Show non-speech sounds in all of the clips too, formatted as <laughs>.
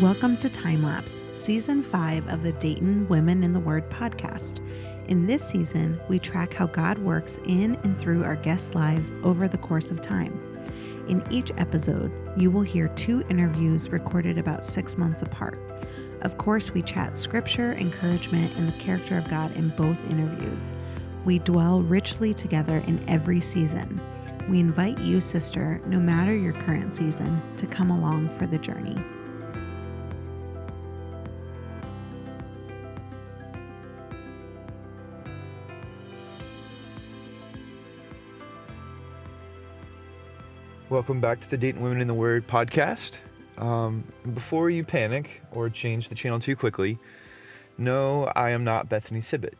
Welcome to Time Lapse, Season 5 of the Dayton Women in the Word podcast. In this season, we track how God works in and through our guests' lives over the course of time. In each episode, you will hear two interviews recorded about six months apart. Of course, we chat scripture, encouragement, and the character of God in both interviews. We dwell richly together in every season. We invite you, sister, no matter your current season, to come along for the journey. Welcome back to the Dayton Women in the Word podcast. Um, before you panic or change the channel too quickly, no, I am not Bethany Sibbett.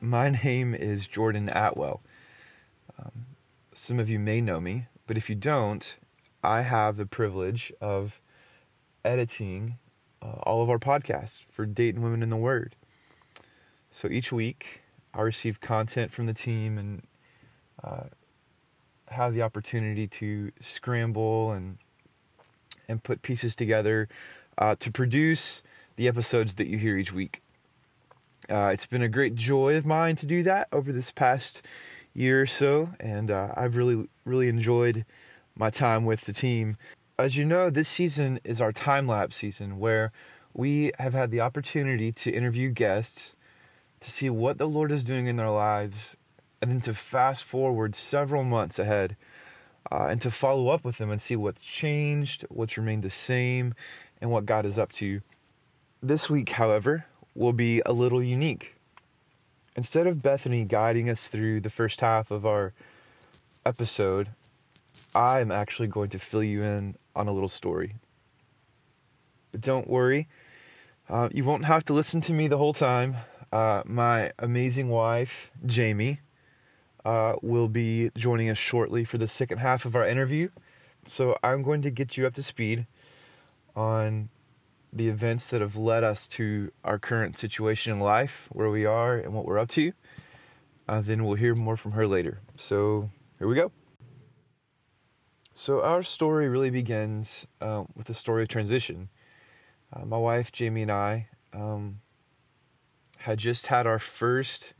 My <laughs> name is Jordan Atwell. Some of you may know me, but if you don't, I have the privilege of editing uh, all of our podcasts for Dayton Women in the Word. So each week, I receive content from the team and uh, have the opportunity to scramble and and put pieces together uh, to produce the episodes that you hear each week. Uh, it's been a great joy of mine to do that over this past year or so, and uh, I've really, really enjoyed my time with the team. As you know, this season is our time lapse season where we have had the opportunity to interview guests to see what the Lord is doing in their lives and then to fast forward several months ahead uh, and to follow up with them and see what's changed, what's remained the same, and what God is up to. This week, however, will be a little unique. Instead of Bethany guiding us through the first half of our episode, I'm actually going to fill you in on a little story. But don't worry, uh, you won't have to listen to me the whole time. Uh, my amazing wife, Jamie, uh, will be joining us shortly for the second half of our interview. So I'm going to get you up to speed on the events that have led us to our current situation in life, where we are, and what we're up to. Uh, then we'll hear more from her later. So here we go. So our story really begins uh, with the story of transition. Uh, my wife Jamie and I um, had just had our first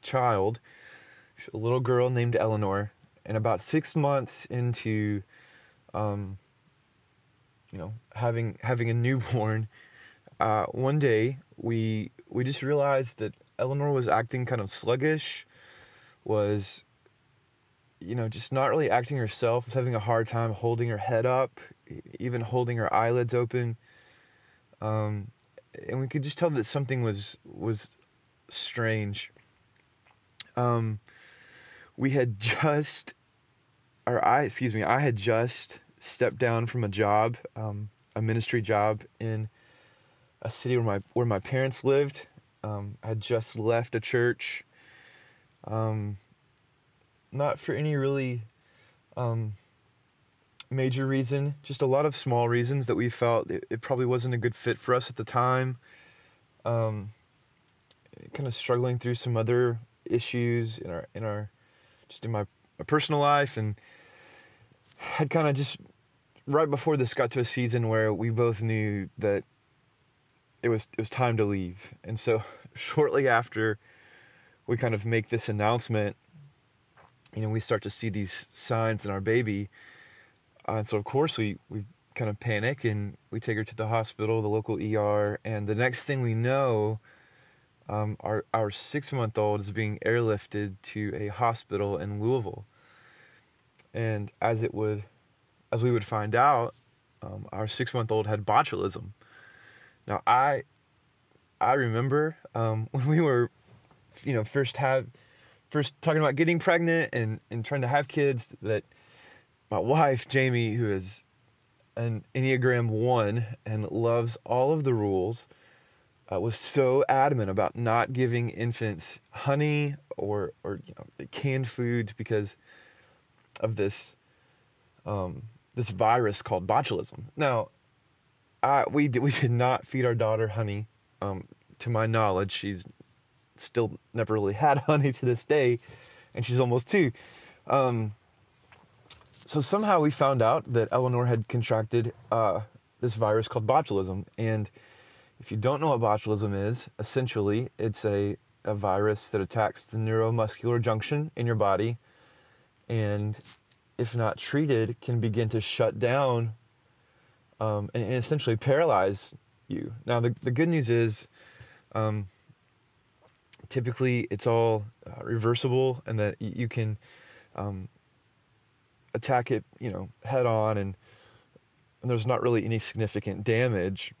child a little girl named Eleanor, and about six months into, um, you know, having having a newborn, <laughs> uh, one day we we just realized that Eleanor was acting kind of sluggish, was, you know, just not really acting herself, was having a hard time holding her head up, even holding her eyelids open. Um, and we could just tell that something was was strange. Um, we had just, or I, excuse me, I had just stepped down from a job, um, a ministry job in a city where my where my parents lived. Um, I just left a church. Um, not for any really um, major reason, just a lot of small reasons that we felt it, it probably wasn't a good fit for us at the time. Um, kind of struggling through some other issues in our in our just in my, my personal life and had kind of just right before this got to a season where we both knew that it was it was time to leave. And so <laughs> shortly after we kind of make this announcement, you know, we start to see these signs in our baby. Uh, and so of course we we kind of panic and we take her to the hospital, the local ER, and the next thing we know, um, our our six month old is being airlifted to a hospital in Louisville, and as it would, as we would find out, um, our six month old had botulism. Now I, I remember um, <laughs> when we were, you know, first have, first talking about getting pregnant and and trying to have kids that my wife Jamie, who is an Enneagram one and loves all of the rules uh, was so adamant about not giving infants honey or or you know canned foods because of this um, this virus called botulism. Now, I, we we did not feed our daughter honey. Um, to my knowledge, she's still never really had <laughs> honey to this day, and she's almost two. Um, so somehow we found out that Eleanor had contracted uh, this virus called botulism. And if you don't know what botulism is, essentially it's a, a virus that attacks the neuromuscular junction in your body. And if not treated, can begin to shut down um, and, and, essentially paralyze you. Now, the, the good news is um, typically it's all uh, reversible and that you can um, attack it, you know, head on and, and there's not really any significant damage.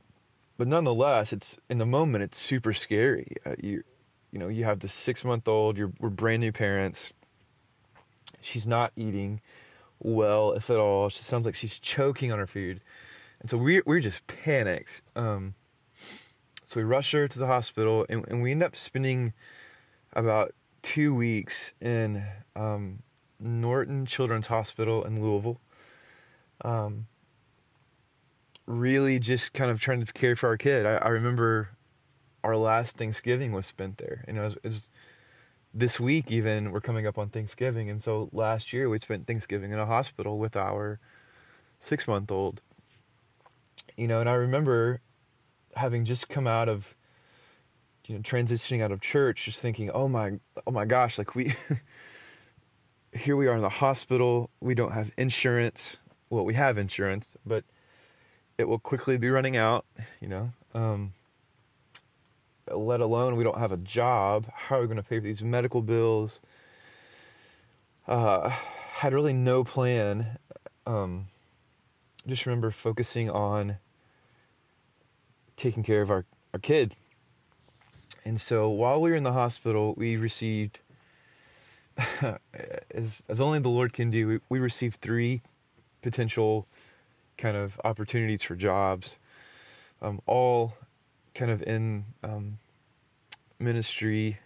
But nonetheless, it's in the moment it's super scary. Uh, you you know, you have this 6-month-old, you're we're brand new parents. She's not eating well, if at all. She sounds like she's choking on her food. And so we we're just panicked. Um, so we rush her to the hospital and, and we end up spending about two weeks in um, Norton Children's Hospital in Louisville. Um, really just kind of trying to care for our kid. I, I remember our last Thanksgiving was spent there. You know, it was, this week even we're coming up on Thanksgiving, and so last year we spent Thanksgiving in a hospital with our six month old. You know, and I remember having just come out of you know transitioning out of church, just thinking, oh my, oh my gosh, like we. <laughs> here we are in the hospital. We don't have insurance. Well, we have insurance, but it will quickly be running out, you know. Um, let alone we don't have a job. How are we going to pay for these medical bills? Uh, had really no plan. Um, just remember focusing on taking care of our, our kid. And so while we were in the hospital, we received <laughs> as as only the Lord can do, we, we received three potential kind of opportunities for jobs, um, all kind of in um, ministry.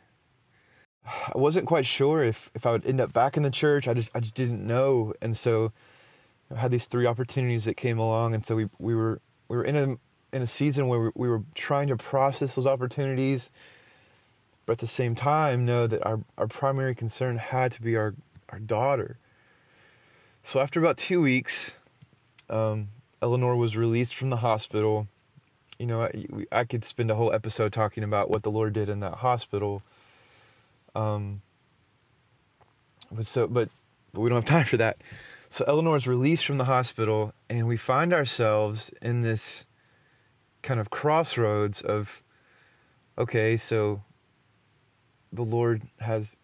I wasn't quite sure if, if I would end up back in the church. I just I just didn't know, and so I had these three opportunities that came along, and so we we were we were in a in a season where we, we were trying to process those opportunities but at the same time know that our, our primary concern had to be our, our daughter. So after about two weeks, um, Eleanor was released from the hospital. You know, I, I, could spend a whole episode talking about what the Lord did in that hospital. Um, but so, but, but we don't have time for that. So Eleanor is released from the hospital, and we find ourselves in this kind of crossroads of, okay, so the Lord has,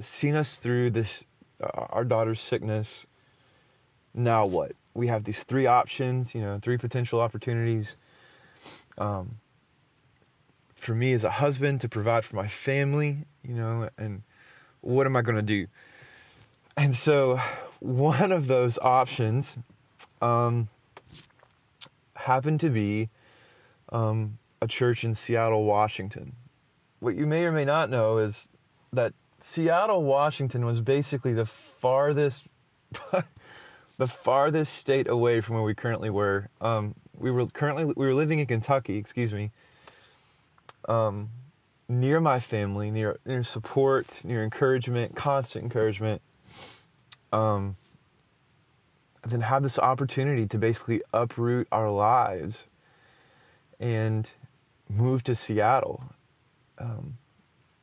seen us through this, our daughter's sickness. Now what? We have these three options, you know, three potential opportunities. Um, for me as a husband to provide for my family, you know, and what am I going to do? And so, one of those options um, happened to be um, a church in Seattle, Washington what you may or may not know is that Seattle, Washington was basically the farthest <laughs> the farthest state away from where we currently were. Um, we were currently we were living in Kentucky, excuse me. Um, near my family, near near support, near encouragement, constant encouragement. Um, then have this opportunity to basically uproot our lives and move to Seattle um,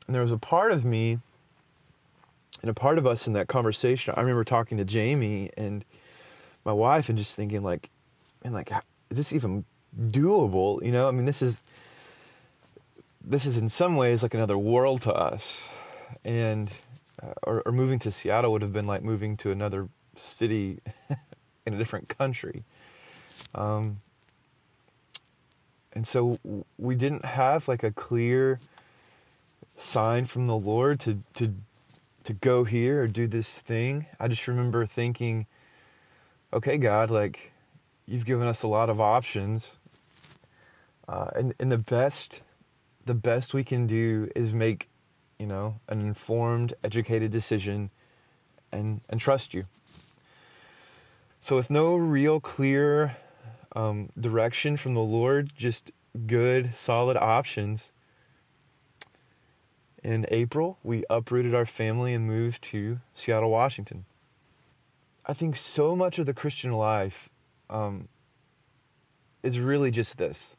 and there was a part of me and a part of us in that conversation. I remember talking to Jamie and my wife and just thinking like, and like, is this even doable? You know, I mean, this is this is in some ways like another world to us, and uh, or, or moving to Seattle would have been like moving to another city <laughs> in a different country. Um, and so we didn't have like a clear sign from the Lord to to to go here or do this thing. I just remember thinking, okay, God, like you've given us a lot of options, uh, and and the best the best we can do is make you know an informed, educated decision, and and trust you. So with no real clear um, direction from the Lord, just good, solid options in April, we uprooted our family and moved to Seattle, Washington. I think so much of the Christian life um, is really just this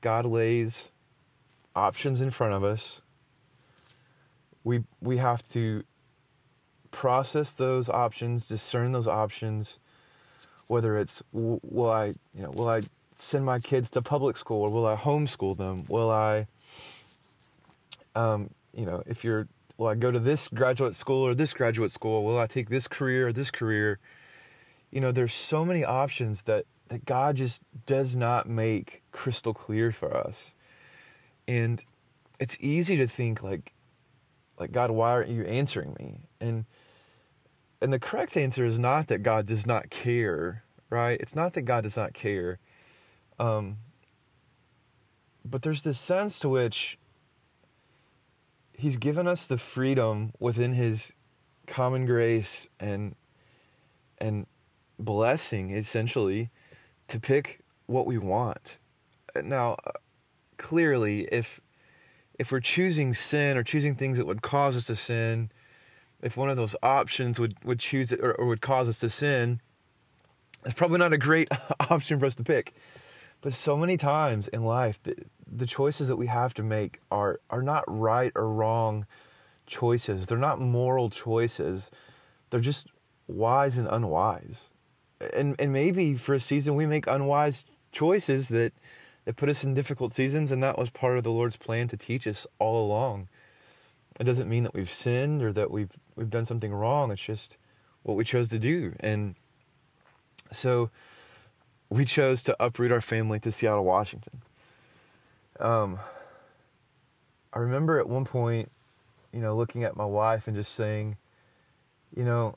God lays options in front of us. We, we have to process those options, discern those options, whether it's will I, you know, will I send my kids to public school or will I homeschool them? Will I, um, you know, if you're, will I go to this graduate school or this graduate school? Will I take this career or this career? You know, there's so many options that, that God just does not make crystal clear for us. And it's easy to think like, like God, why aren't you answering me? And and the correct answer is not that God does not care, right? It's not that God does not care. Um, but there's this sense to which He's given us the freedom within His common grace and and blessing, essentially, to pick what we want. Now, uh, clearly, if if we're choosing sin or choosing things that would cause us to sin, if one of those options would, would choose it or, or would cause us to sin, it's probably not a great <laughs> option for us to pick. But so many times in life, the, the choices that we have to make are are not right or wrong choices. They're not moral choices. They're just wise and unwise. And and maybe for a season we make unwise choices that that put us in difficult seasons and that was part of the Lord's plan to teach us all along. It doesn't mean that we've sinned or that we've we've done something wrong. It's just what we chose to do. And so we chose to uproot our family to Seattle, Washington. Um, I remember at one point, you know, looking at my wife and just saying, you know,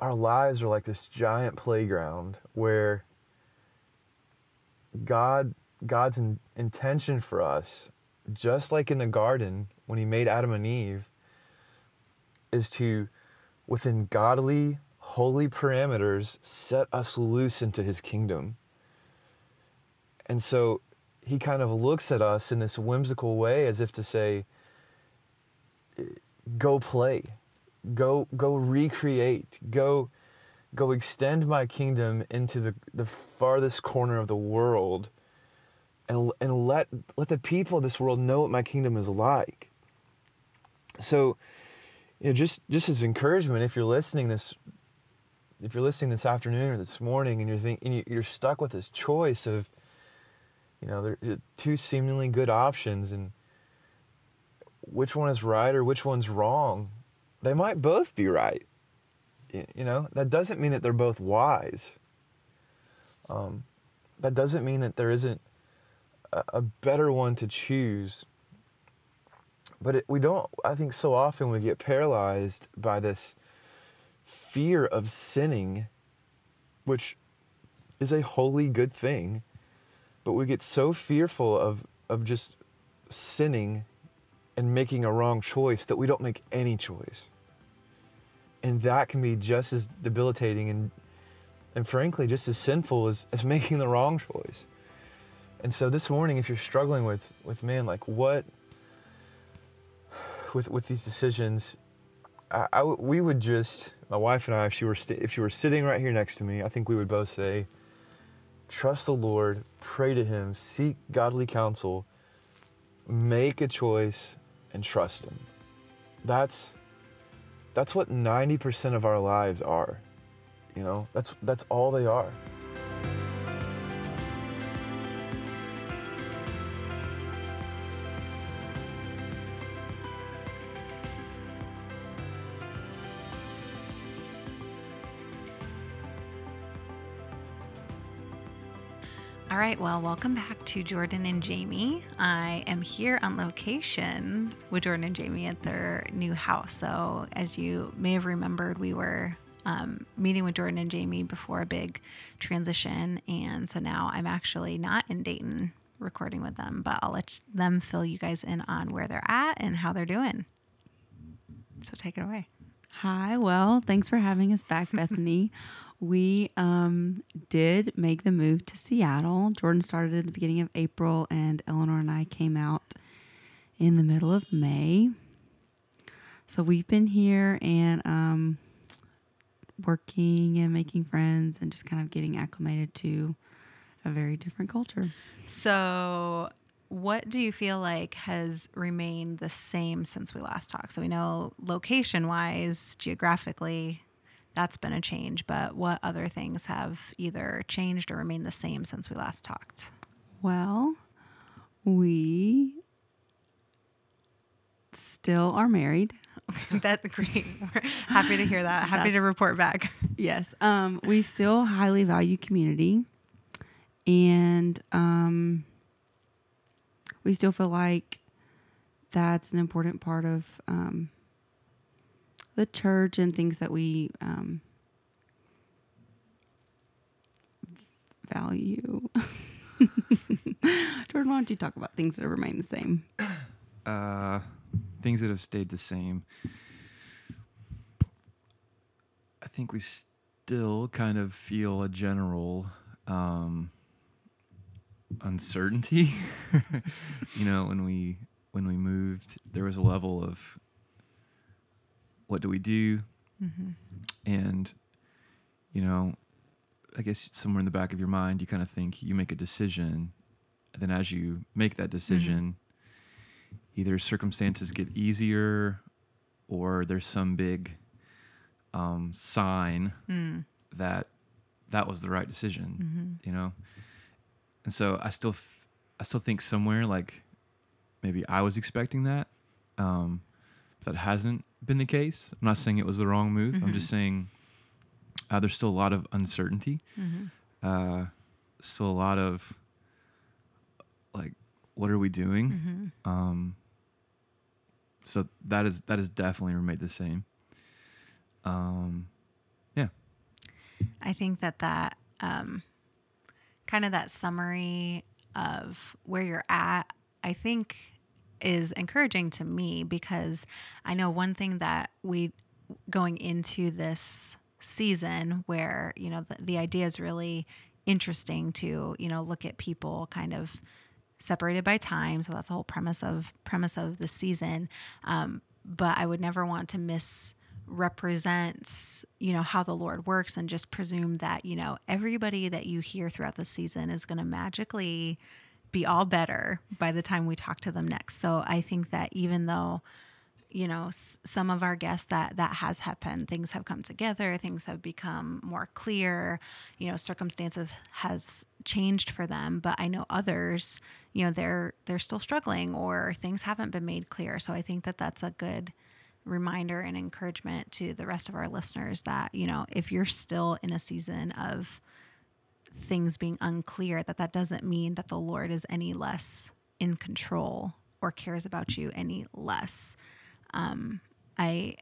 our lives are like this giant playground where God God's in, intention for us just like in the garden when he made Adam and Eve, is to, within godly, holy parameters, set us loose into his kingdom. And so he kind of looks at us in this whimsical way as if to say, go play, go, go recreate, go, go extend my kingdom into the, the farthest corner of the world and and let let the people of this world know what my kingdom is like. So, you know, just just as encouragement, if you're listening this, if you're listening this afternoon or this morning, and you're thinking you're stuck with this choice of, you know, there are two seemingly good options, and which one is right or which one's wrong, they might both be right. You know, that doesn't mean that they're both wise. Um, that doesn't mean that there isn't a better one to choose. But it, we don't, I think so often we get paralyzed by this fear of sinning, which is a wholly good thing. But we get so fearful of, of just sinning and making a wrong choice that we don't make any choice. And that can be just as debilitating and, and frankly, just as sinful as, as <laughs> making the wrong choice. And so this morning, if you're struggling with, with man, like what, <sighs> with, with these decisions, I, I, we would just, my wife and I, if she were, st- if she were sitting right here next to me, I think we would both say, trust the Lord, pray to him, seek godly counsel, make a choice and trust him. That's, that's what 90% of our lives are. You know, that's, that's all they are. Right, well, welcome back to Jordan and Jamie. I am here on location with Jordan and Jamie at their new house. So, as you may have remembered, we were um, meeting with Jordan and Jamie before a big transition. And so now I'm actually not in Dayton recording with them, but I'll let them fill you guys in on where they're at and how they're doing. So, take it away. Hi, well, thanks for having us back, <laughs> Bethany. We um, did make the move to Seattle. Jordan started at the beginning of April, and Eleanor and I came out in the middle of May. So we've been here, and um, working and making friends and just kind of getting acclimated to a very different culture. So, what do you feel like has remained the same since we last talked? So, we know location wise, geographically, that's been a change, but what other things have either changed or remained the same since we last talked? Well, we still are married. <laughs> That's great. We're <laughs> happy to hear that. Happy to report back. Yes. Um, we still highly value community, and um, we still feel like that's an important part of um, the church and things that we um, value. <laughs> Jordan, why don't you talk about things that have remained the same? Uh, things that have stayed the same. I think we still kind of feel a general um, uncertainty. <laughs> you know, when we when we moved, there was a level of what do we do, and you know, I guess somewhere in the back of your mind, you kind of think you make a decision, and then as you make that decision, either circumstances get easier, or there's some big um, sign Mm. that that was the right decision, you know. And so I still, f- I still think somewhere like maybe I was expecting that. Um, that hasn't been the case. I'm not saying it was the wrong move. I'm just saying uh, there's still a lot of uncertainty. Uh, still a lot of like, what are we doing? Um, so that is that is definitely remained the same. Um, yeah. I think that that um, kind of that summary of where you're at, I think is encouraging to me because I know one thing that we going into this season where, you know, the, the idea is really interesting to, you know, look at people kind of separated by time. So that's the whole premise of premise of the season. Um, but I would never want to misrepresent, you know, how the Lord works and just presume that, you know, everybody that you hear throughout the season is going to magically be all better by the time we talk to them next. So I think that even though you know s- some of our guests that that has happened things have come together things have become more clear you know circumstances has changed for them but i know others you know they're they're still struggling or things haven't been made clear so i think that that's a good reminder and encouragement to the rest of our listeners that you know if you're still in a season of things being unclear that that doesn't mean that the lord is any less in control or cares about you any less um, I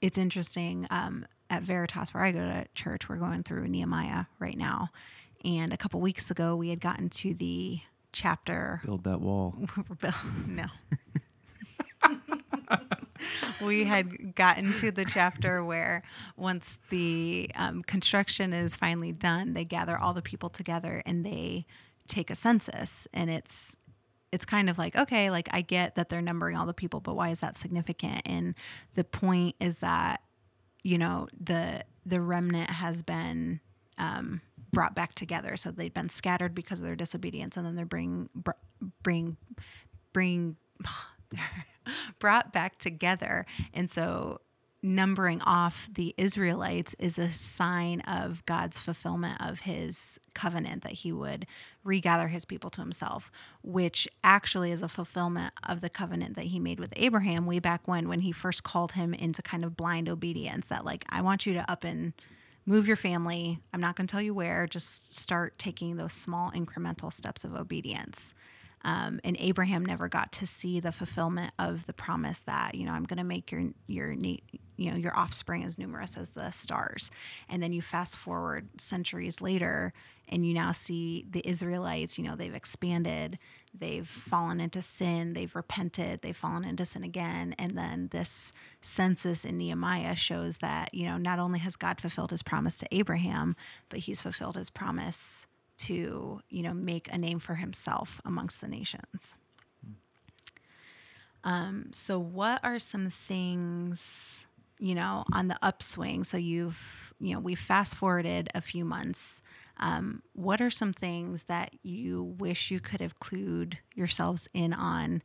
it's interesting um, at Veritas where I go to church. We're going through Nehemiah right now, and a couple weeks ago we had gotten to the chapter. Build that wall. <laughs> no. <laughs> we had gotten to the chapter where once the um, construction is finally done, they gather all the people together and they take a census, and it's it's kind of like okay like i get that they're numbering all the people but why is that significant? And the point is that you know the the remnant has been um, brought back together. So they've been scattered because of their disobedience and then they're bring br- bring bring <sighs> <laughs> brought back together and so numbering off the Israelites is a sign of God's fulfillment of his covenant that he would regather his people to himself, which actually is a fulfillment of the covenant that he made with Abraham way back when, when he first called him into kind of blind obedience that, like, I want you to up and move your family. I'm not going to tell you where, just start taking those small incremental steps of obedience. Um, and Abraham never got to see the fulfillment of the promise that you know I'm going to make your your you know your offspring as numerous as the stars. And then you fast forward centuries later, and you now see the Israelites. You know they've expanded, they've fallen into sin, they've repented, they've fallen into sin again, and then this census in Nehemiah shows that you know not only has God fulfilled His promise to Abraham, but He's fulfilled His promise to you know make a name for himself amongst the nations um, so what are some things you know, on the upswing. So you've, you know, we've fast forwarded a few months. Um, what are some things that you wish you could have clued yourselves in on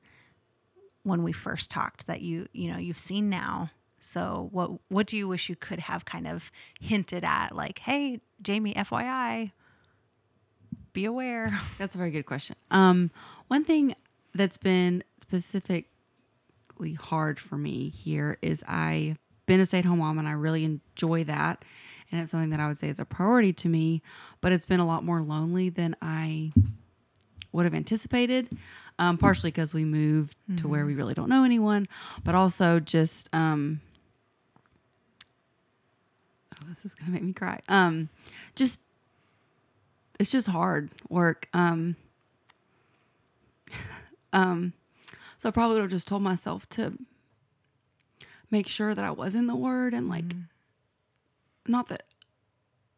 when we first talked that you, you know, you've seen now? So what what do you wish you could have kind of hinted at like, hey, Jamie, FYI, be aware. <laughs> That's a very good question. Um, one thing that's been specifically hard for me here is I've been a stay at home mom and I really enjoy that. And it's something that I would say is a priority to me, but it's been a lot more lonely than I would have anticipated. Um, partially because we moved to where we really don't know anyone, but also just, um, oh, this is gonna make me cry. Um, just it's just hard work. Um, <laughs> um, so I probably would have just told myself to make sure that I was in the Word and like, not that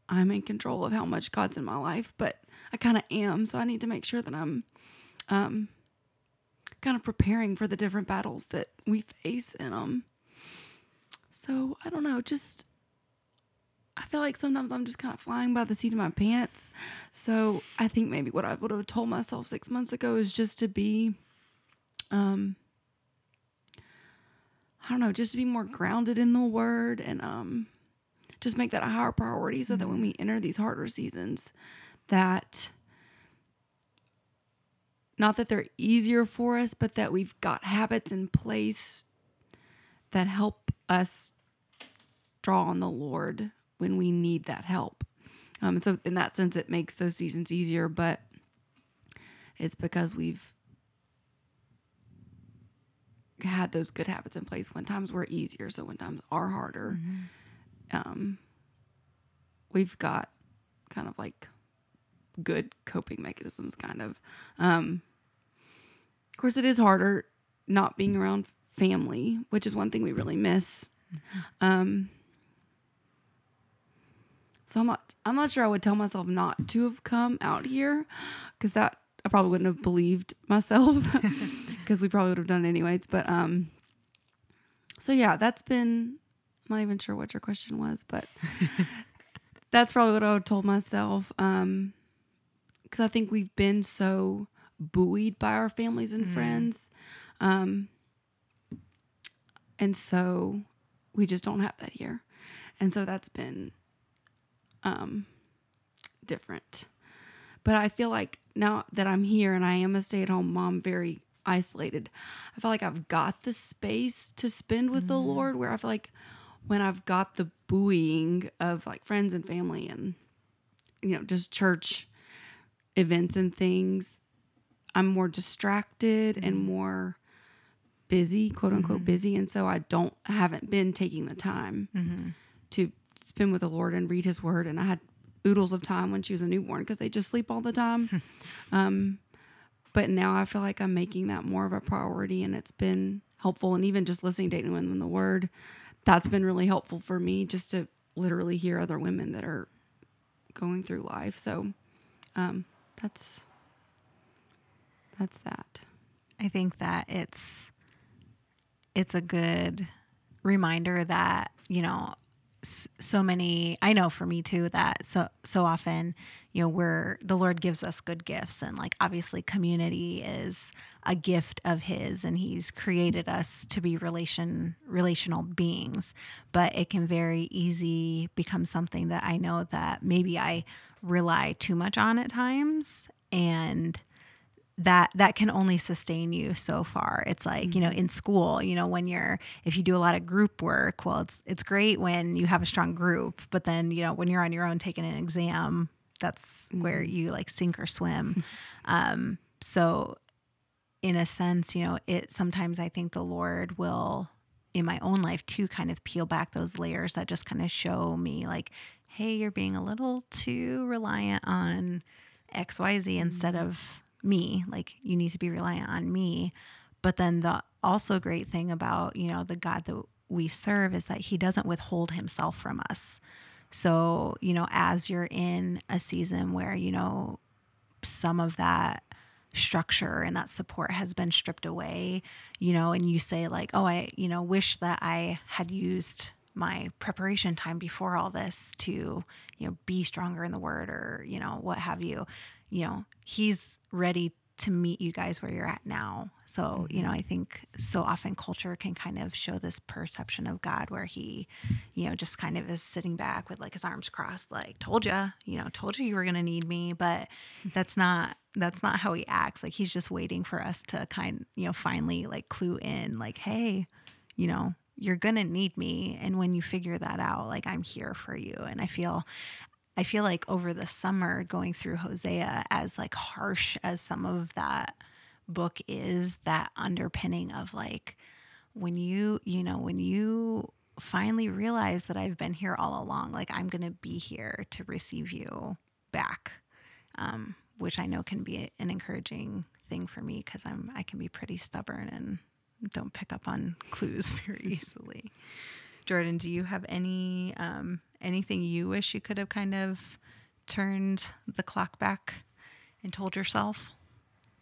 I'm in control of how much God's in my life, but I kind of am. So I need to make sure that I'm, um, kind of preparing for the different battles that we face in them. So I don't know, just I feel like sometimes I'm just kind of flying by the seat of my pants. So I think maybe what I would have told myself six months ago is just to be, um, I don't know, just to be more grounded in the word and um, just make that a higher priority so that when we enter these harder seasons, that not that they're easier for us, but that we've got habits in place that help us draw on the Lord when we need that help. Um, so in that sense, it makes those seasons easier, but it's because we've had those good habits in place when times were easier. So when times are harder, um, we've got kind of like good coping mechanisms, kind of. Um, of course, it is harder not being around family, which is one thing we really miss. Um, so I'm not I'm not sure I would tell myself not to have come out here because that I probably wouldn't have believed myself <laughs> because we probably would have done it anyways. But um so yeah, that's been I'm not even sure what your question was, but <laughs> that's probably what I would have told myself. Um because I think we've been so buoyed by our families and friends. Um and so we just don't have that here. And so that's been um different. But I feel like now that I'm here and I am a stay-at-home mom, very isolated, I feel like I've got the space to spend with the mm. Lord where I feel like when I've got the buoying of like friends and family and you know, just church events and things, I'm more distracted and mm. more busy, quote unquote mm-hmm. busy. And so I don't haven't been taking the time mm-hmm. to spend with the Lord and read his word. And I had oodles of time when she was a newborn because they just sleep all the time. <laughs> um, but now I feel like I'm making that more of a priority and it's been helpful. And even just listening to Dayton Women in the Word, that's been really helpful for me just to literally hear other women that are going through life. So um, that's that's that. I think that it's it's a good reminder that you know so many I know for me too that so so often you know we're the Lord gives us good gifts and like obviously community is a gift of his and he's created us to be relation relational beings. But it can very easy become something that I know that maybe I rely too much on at times and that that can only sustain you so far. It's like you know mm-hmm. in school you know when you're if you do a lot of group work well it's it's great when you have a strong group but then you know when you're on your own taking an exam that's where mm-hmm. you like sink or swim. <laughs> Um so in a sense you know it sometimes i think the lord will in my own life too kind of peel back those layers that just kind of show me like hey you're being a little too reliant on xyz instead mm-hmm. of me like you need to be reliant on me but then the also great thing about you know the god that we serve is that he doesn't withhold himself from us so you know as you're in a season where you know some of that structure and that support has been stripped away you know and you say like oh i you know wish that i had used my preparation time before all this to, you know, be stronger in the word or, you know, what have you. You know, he's ready to meet you guys where you're at now. So, you know, mm-hmm. I think so often culture can kind of show this perception of God where he, you know, just kind of is sitting back with like his arms crossed, like, told you, you know, told you you were going to need me. But <laughs> that's not, that's not how he acts. Like, he's just waiting for us to kind, you know, finally like clue in, like, hey, you know, you're going to need me. And when you figure that out, like, I'm here for you. And I feel, I feel like over the summer going through Hosea, as like harsh as some of that book is, that underpinning of like when you, you know, when you finally realize that I've been here all along, like I'm going to be here to receive you back, um, which I know can be an encouraging thing for me because I'm I can be pretty stubborn and don't pick up on <laughs> clues very easily. Jordan, do you have any um, anything you wish you could have kind of turned the clock back and told yourself?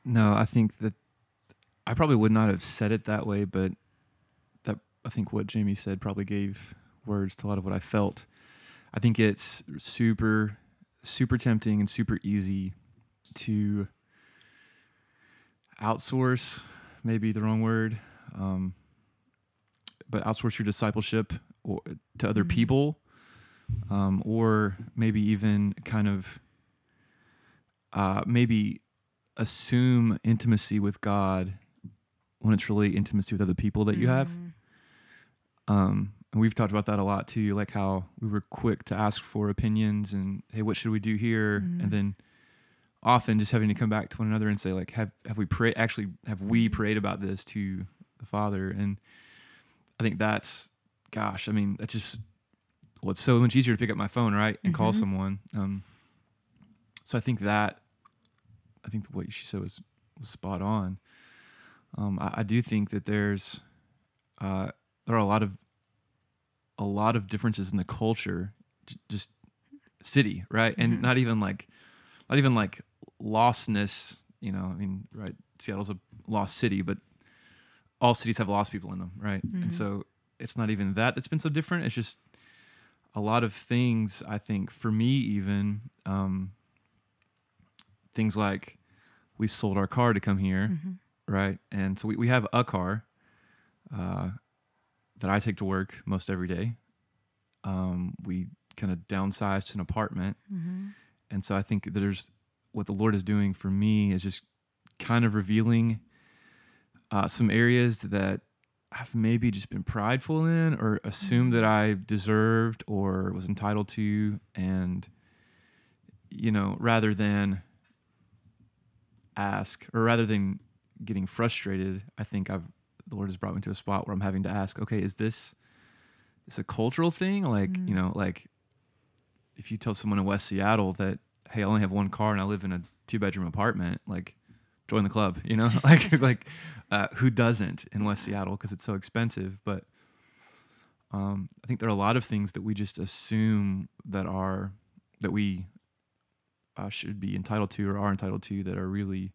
No, I think that I probably would not have said it that way, but that I think what Jamie said probably gave words to a lot of what I felt. I think it's super, super tempting and super easy to outsource, maybe the wrong word, um, but outsource your discipleship or, to other Mhm. people, um, or maybe even kind of uh, maybe assume intimacy with God when it's really intimacy with other people that you have. Mm, Um, and we've talked about that a lot too, like how we were quick to ask for opinions and hey, what should we do here? Mhm. And then often just having to come back to one another and say like, have have we prayed? Actually, have we Mhm. prayed about this to the Father? And I think that's, gosh, I mean, that's just well, it's so much easier to pick up my phone, right, and call Mhm. someone. Um, so I think that, I think what she said was was spot on. Um, I, I do think that there's, uh, there are a lot of, a lot of differences in the culture, j- just city, right, and Mhm. not even like, not even like lostness. You know, I mean, right? Seattle's a lost city, but all cities have lost people in them, right? Mhm. And so it's not even that it's been so different. It's just a lot of things. I think for me, even um, things like we sold our car to come here, mhm. right? And so we, we have a car uh, that I take to work most every day. Um, we kind of downsized to an apartment. Mhm. And so I think there's what the Lord is doing for me is just kind of revealing uh, some areas that I've maybe just been prideful in or assumed that I deserved or was entitled to. And, you know, rather than ask or rather than getting frustrated, I think I've, the Lord has brought me to a spot where I'm having to ask, okay, is this, is a cultural thing? Like, you Mm. know, like if you tell someone in West Seattle that, hey, I only have one car and I live in a two bedroom apartment, like join the club, you know, <laughs> like like uh, who doesn't in West Seattle because it's so expensive. But um, I think there are a lot of things that we just assume that are that we uh, should be entitled to or are entitled to that are really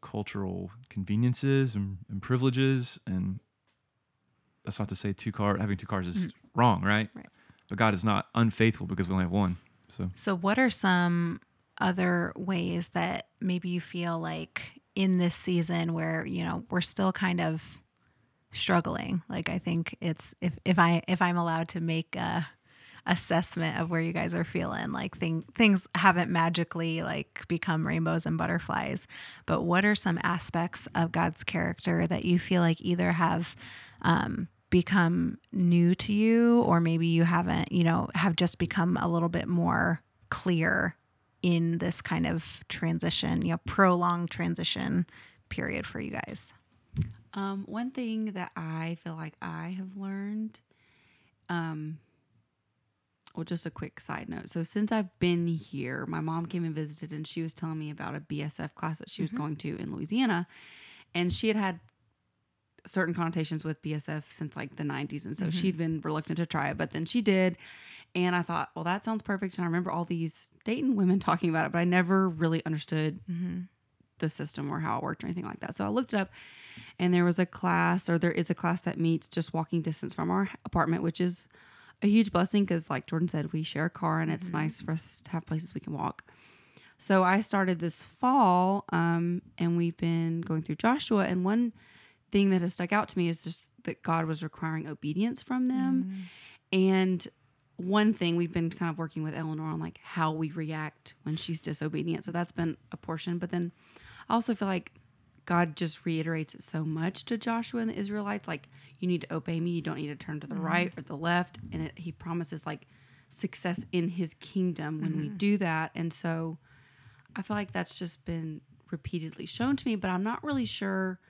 cultural conveniences and, and privileges and that's not to say two car having two cars is wrong right? Right. but god is not unfaithful because we only have one so So, what are some other ways that maybe you feel like in this season where you know we're still kind of struggling? Like, I think it's if if I if I'm allowed to make a assessment of where you guys are feeling, like thing, things haven't magically like become rainbows and butterflies. But what are some aspects of God's character that you feel like either have um, become new to you or maybe you haven't you know have just become a little bit more clear in this kind of transition you know prolonged transition period for you guys? Um, one thing that I feel like I have learned, um, well, just a quick side note. So since I've been here, my mom came and visited, and she was telling me about a BSF class that she was going to in Louisiana, and she had had certain connotations with BSF since like the 90s, and so she'd been reluctant to try it, but then she did. And I thought, well, that sounds perfect. And I remember all these Dayton women <laughs> talking about it, but I never really understood mm-hmm. the system or how it worked or anything like that. So I looked it up and there was a class or there is a class that meets just walking distance from our apartment, which is a huge blessing because like Jordan said, we share a car and it's mm-hmm. nice for us to have places we can walk. So I started this fall um, and we've been going through Joshua and one thing that has stuck out to me is just that God was requiring obedience from them. Mm. And one thing we've been kind of working with Eleanor on like how we react when she's disobedient. So that's been a portion. But then I also feel like God just reiterates it so much to Joshua and the Israelites like, you need to obey me. You don't need to turn to the mm-hmm. right or the left. And it, he promises like success in his kingdom when we mm-hmm. do that. And so I feel like that's just been repeatedly shown to me, but I'm not really sure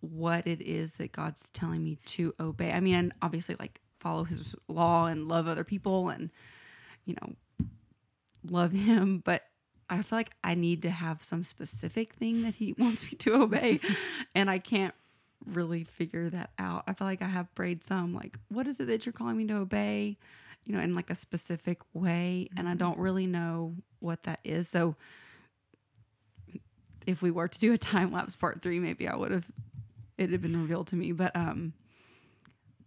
what it is that God's telling me to obey. I mean, obviously, like follow His law and love other people, and you know, love Him. But I feel like I need to have some specific thing that He <laughs> wants me to obey, <laughs> and I can't really figure that out. I feel like I have prayed some, like, what is it that you're calling me to obey? You know, in like a specific way, and I don't really know what that is. So if we were to do a time lapse part three, maybe I would have it had been revealed to me. But um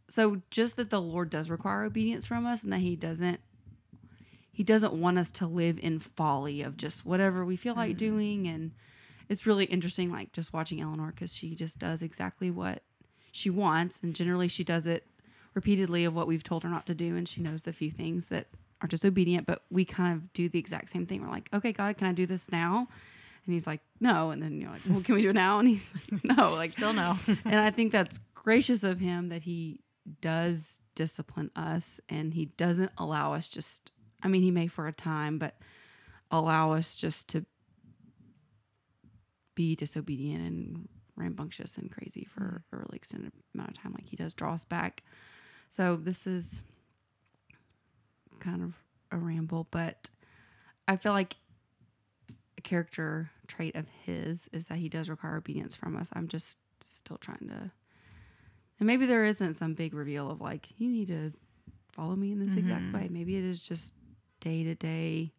so just that the Lord does require obedience from us and that he doesn't he doesn't want us to live in folly of just whatever we feel like mm-hmm. doing. And it's really interesting like just watching Eleanor cuz she just does exactly what she wants. And generally she does it repeatedly of what we've told her not to do. And she knows the few things that are disobedient but we kind of do the exact same thing. We're like okay god can i do this now? And he's like no. And then you're like well can we do it now? And he's like no. Like Still no. <laughs> and I think that's gracious of him that he does discipline us and he doesn't allow us just I mean he may for a time but allow us just to be disobedient and rambunctious and crazy for mm. a really extended amount of time like he does draw us back. So this is kind of a ramble but I feel like a character trait of his is that he does require obedience from us. I'm just still trying to, and maybe there isn't some big reveal of like, you need to follow me in this exact way. Maybe it is just day to day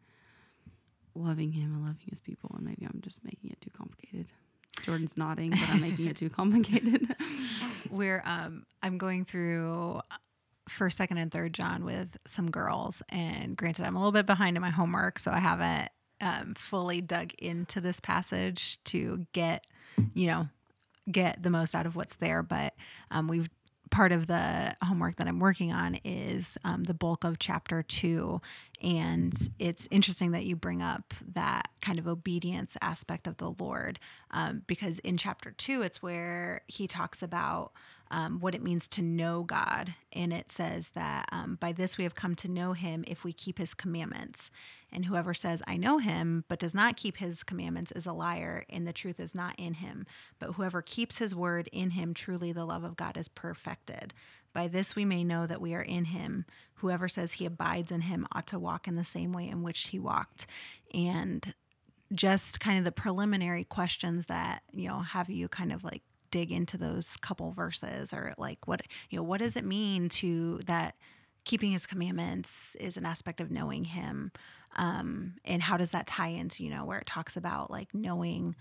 loving him and loving his people. And maybe I'm just making it too complicated. Jordan's nodding, but I'm making it too <laughs> complicated. <laughs> We're um I'm going through first, second, and third John with some girls, and granted, I'm a little bit behind in my homework, so I haven't um, fully dug into this passage to get, you know, get the most out of what's there. But um, we've part of the homework that I'm working on is um, the bulk of chapter two. And it's interesting that you bring up that kind of obedience aspect of the Lord, um, because in chapter two, it's where he talks about um, what it means to know God. And it says that um, by this we have come to know him if we keep his commandments. And whoever says, I know him, but does not keep his commandments is a liar, and the truth is not in him. But whoever keeps his word in him, truly the love of God is perfected. By this we may know that we are in him. Whoever says he abides in him ought to walk in the same way in which he walked. And just kind of the preliminary questions that, you know, have you kind of like dig into those couple verses or like what, you know, what does it mean to that keeping his commandments is an aspect of knowing him? Um, and how does that tie into, you know, where it talks about like knowing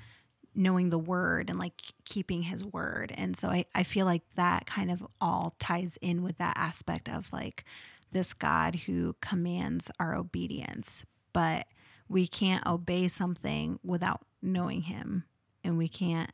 knowing the word and like keeping his word. And so I, I feel like that kind of all ties in with that aspect of like this God who commands our obedience, but we can't obey something without knowing him. And we can't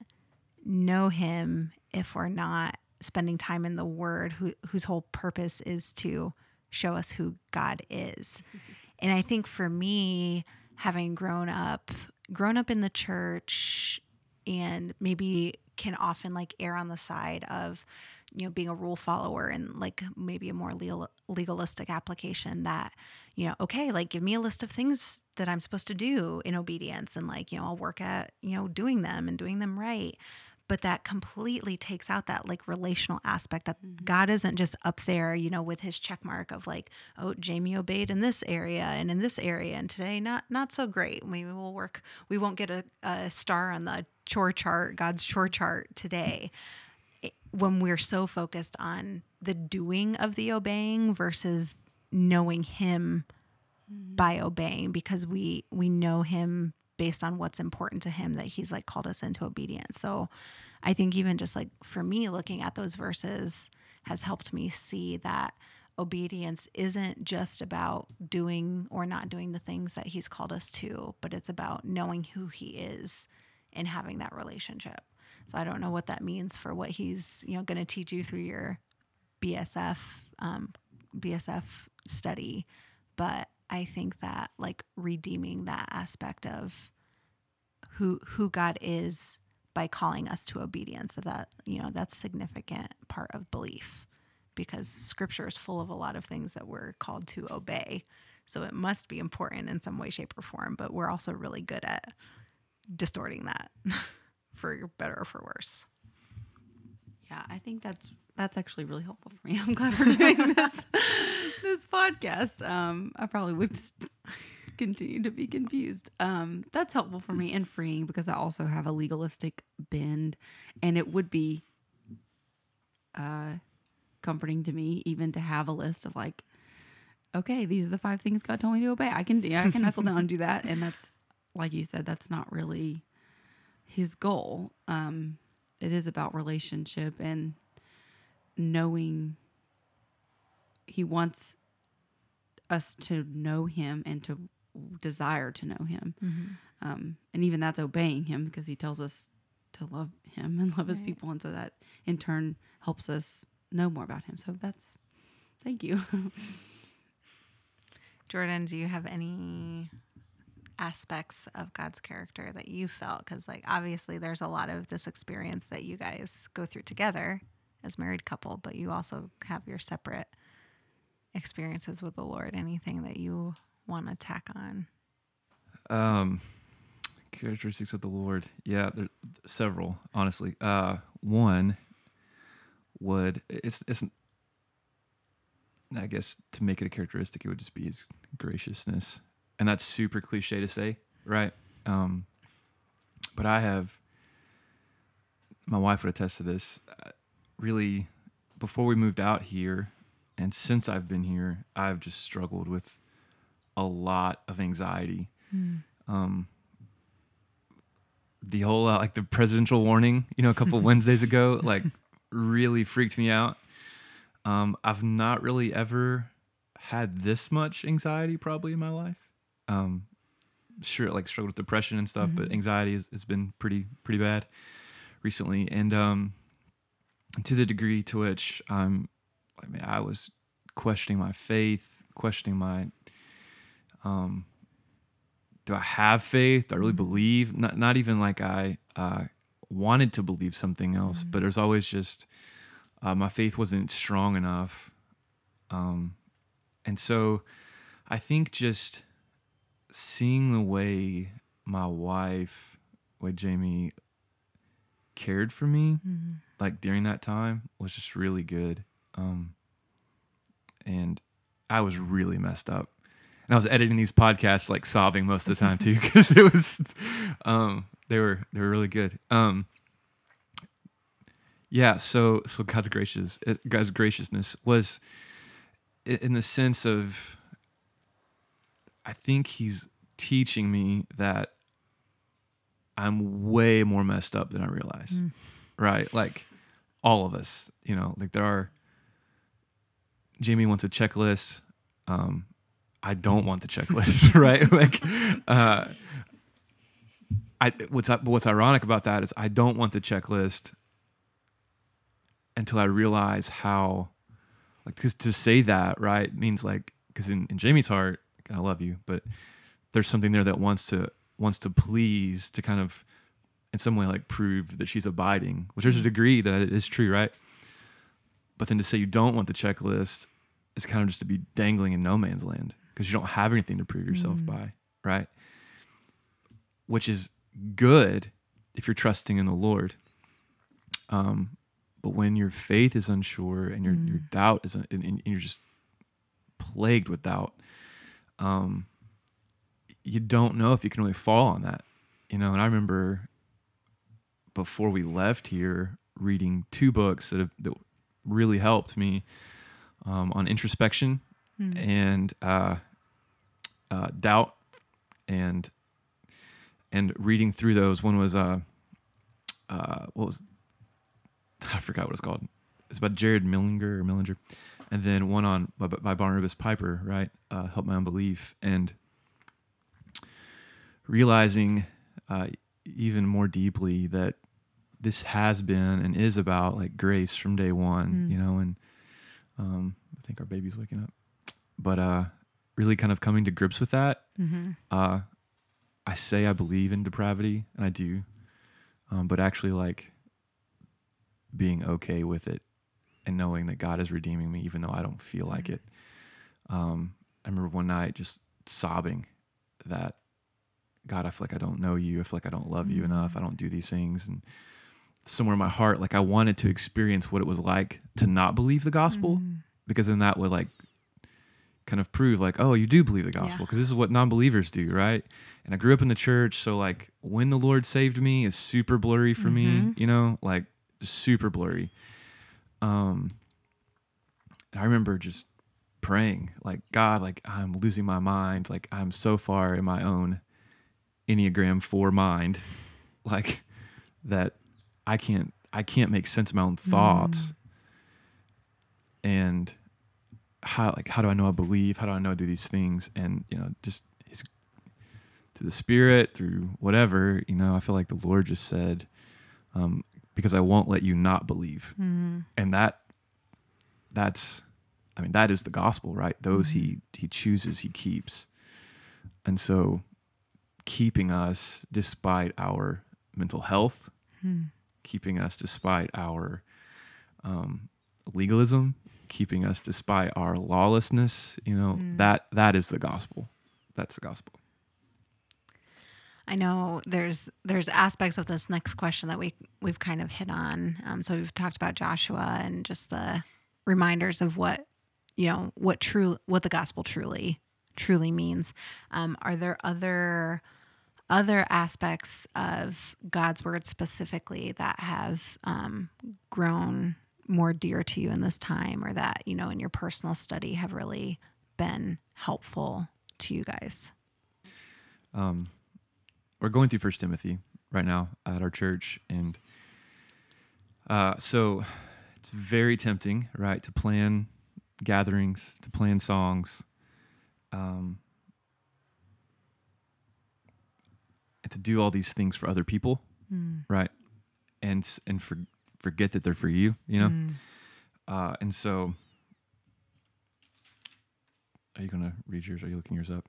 know him if we're not spending time in the word who, whose whole purpose is to show us who God is. <laughs> And I think for me, having grown up, grown up in the church and maybe can often like err on the side of you know being a rule follower and like maybe a more legal, legalistic application that you know okay like give me a list of things that i'm supposed to do in obedience and like you know i'll work at you know doing them and doing them right but that completely takes out that like relational aspect that mm-hmm. God isn't just up there, you know, with his check mark of like, oh, Jamie obeyed in this area and in this area, and today not not so great. We will work. We won't get a, a star on the chore chart, God's chore chart today. When we're so focused on the doing of the obeying versus knowing Him mm-hmm. by obeying, because we we know Him based on what's important to him that he's like called us into obedience. So I think even just like for me looking at those verses has helped me see that obedience isn't just about doing or not doing the things that he's called us to, but it's about knowing who he is and having that relationship. So I don't know what that means for what he's, you know, going to teach you through your BSF um, BSF study, but I think that like redeeming that aspect of who who God is by calling us to obedience that, that you know that's significant part of belief because scripture is full of a lot of things that we're called to obey so it must be important in some way shape or form but we're also really good at distorting that <laughs> for better or for worse Yeah, I think that's that's actually really helpful for me. I'm glad we're doing <laughs> this this podcast. Um, I probably would st- continue to be confused. Um, that's helpful for me and freeing because I also have a legalistic bend, and it would be uh, comforting to me even to have a list of like, okay, these are the five things God told me to obey. I can do. I can knuckle down and do that, and that's like you said, that's not really his goal. Um, it is about relationship and knowing he wants us to know him and to desire to know him. Um, and even that's obeying him because he tells us to love him and love his people. And so that in turn helps us know more about him. So that's thank you. <laughs> Jordan do you have any aspects of god's character that you felt? Because like obviously there's a lot of this experience that you guys go through together as married couple but you also have your separate experiences with the lord. Anything that you want to tack on Um, characteristics of the Lord. Yeah, there's several. Honestly, uh, one would it's it's. I guess to make it a characteristic, it would just be his graciousness, and that's super cliche to say, right? Um, but I have. My wife would attest to this. uh, Really, before we moved out here, and since I've been here, I've just struggled with a lot of anxiety. Um the whole uh, like the presidential warning you know a couple <laughs> wednesdays ago like really freaked me out. Um i've not really ever had this much anxiety probably in my life. Um sure like struggled with depression and stuff but anxiety has, has been pretty pretty bad recently. And um to the degree to which i'm i mean i was questioning my faith questioning my um do I have faith? Do I really believe? Not not even like I uh, wanted to believe something else, but there's always just uh, my faith wasn't strong enough, um, and so I think just seeing the way my wife, way Jamie cared for me, like during that time, was just really good, um, and I was really messed up and I was editing these podcasts like sobbing most of the time too <laughs> because it was um they were they were really good. Um yeah so so God's gracious uh, God's graciousness was in the sense of I think he's teaching me that I'm way more messed up than I realize right? Like all of us you know like there are Jamie wants a checklist um I don't want the checklist, <laughs> right? like, uh, I what's what's ironic about that is I don't want the checklist until I realize how, like, because to say that right means like, because in, in Jamie's heart, I love you, but there's something there that wants to wants to please to kind of, in some way, like prove that she's abiding, which there's a degree that it is true, right? But then to say you don't want the checklist is kind of just to be dangling in no man's land because you don't have anything to prove yourself by, right? Which is good if you're trusting in the Lord. Um, but when your faith is unsure and your your doubt is un- and, and you're just plagued with doubt, um, you don't know if you can really fall on that, you know. And I remember before we left here reading two books that have that really helped me um, on introspection and uh, uh, doubt and and reading through those. One was uh, uh, what was <laughs> I forgot what it's called. It's about Jared Mellinger or Millinger, and then one on by, by Barnabas Piper, right? Uh, Help my unbelief, and realizing uh, even more deeply that this has been and is about like grace from day one, Mm. you know, and um, I think our baby's waking up, but uh, really kind of coming to grips with that. Mm-hmm. Uh, I say I believe in depravity, and I do, um, but actually like being okay with it and knowing that God is redeeming me, even though I don't feel like it. Um, I remember one night just sobbing that God, I feel like I don't know you. I feel like I don't love you enough. I don't do these things. And somewhere in my heart, like I wanted to experience what it was like to not believe the gospel Mm-hmm. because then that would like kind of prove like, oh, you do believe the gospel Yeah. because this is what non-believers do, right? And I grew up in the church, so like when the Lord saved me is super blurry for me, Mhm. you know, like super blurry. Um, I remember just praying like, God, like I'm losing my mind, like I'm so far in my own Enneagram four mind, <laughs> like that I can't I can't make sense of my own thoughts. And how like how do I know I believe? How do I know I do these things? And you know, just his through the spirit, through whatever, you know, I feel like the Lord just said, um, because I won't let you not believe. Mm-hmm. And that that's I mean, that is the gospel, right? Those he he chooses, he keeps. And so keeping us despite our mental health, Hmm. keeping us despite our um, legalism, keeping us despite our lawlessness. You know Mm. that that is the gospel. That's the gospel. I know there's there's aspects of this next question that we we've kind of hit on. Um, so we've talked about Joshua and just the reminders of what you know what true what the gospel truly truly means. Um, are there other other aspects of God's word specifically that have um, grown more dear to you in this time, or that you know in your personal study have really been helpful to you guys? um, we're going through First Timothy right now at our church, and uh, so it's very tempting, right, to plan gatherings, to plan songs, um, and to do all these things for other people, right, and and for, forget that they're for you, you know, uh, and so. Are you gonna read yours? Are you looking yours up?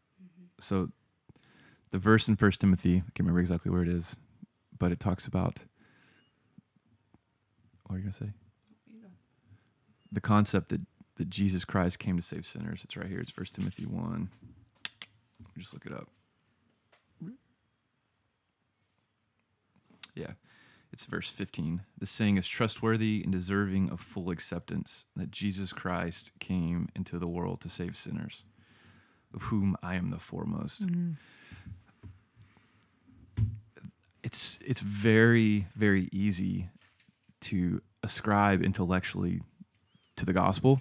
So the verse in First Timothy, I can't remember exactly where it is, but it talks about what are you gonna say? The concept that, that Jesus Christ came to save sinners. It's right here. It's First Timothy one. Just look it up. Yeah. It's verse 15. The saying is trustworthy and deserving of full acceptance that Jesus Christ came into the world to save sinners, of whom I am the foremost it's it's very very easy to ascribe intellectually to the gospel.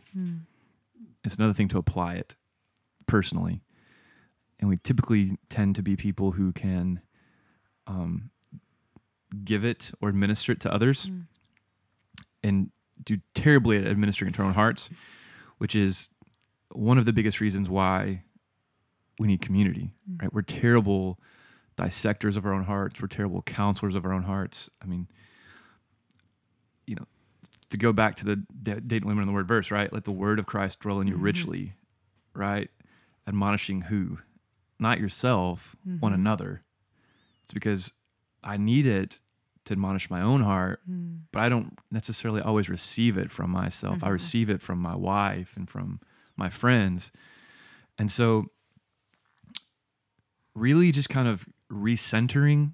It's another thing to apply it personally, and we typically tend to be people who can um, give it or administer it to others, mm. and do terribly at administering it to our own hearts, which is one of the biggest reasons why we need community. Mm. Right? We're terrible dissectors of our own hearts. We're terrible counselors of our own hearts. I mean, you know, to go back to the da- Dayton women in the word verse, right? Let the word of Christ dwell in you mm-hmm. richly, right? Admonishing who? Not yourself, one mm-hmm. another. It's because I need it to admonish my own heart, hmm. but I don't necessarily always receive it from myself. I mm-hmm. receive it from my wife and from my friends. And so, really, just kind of recentering,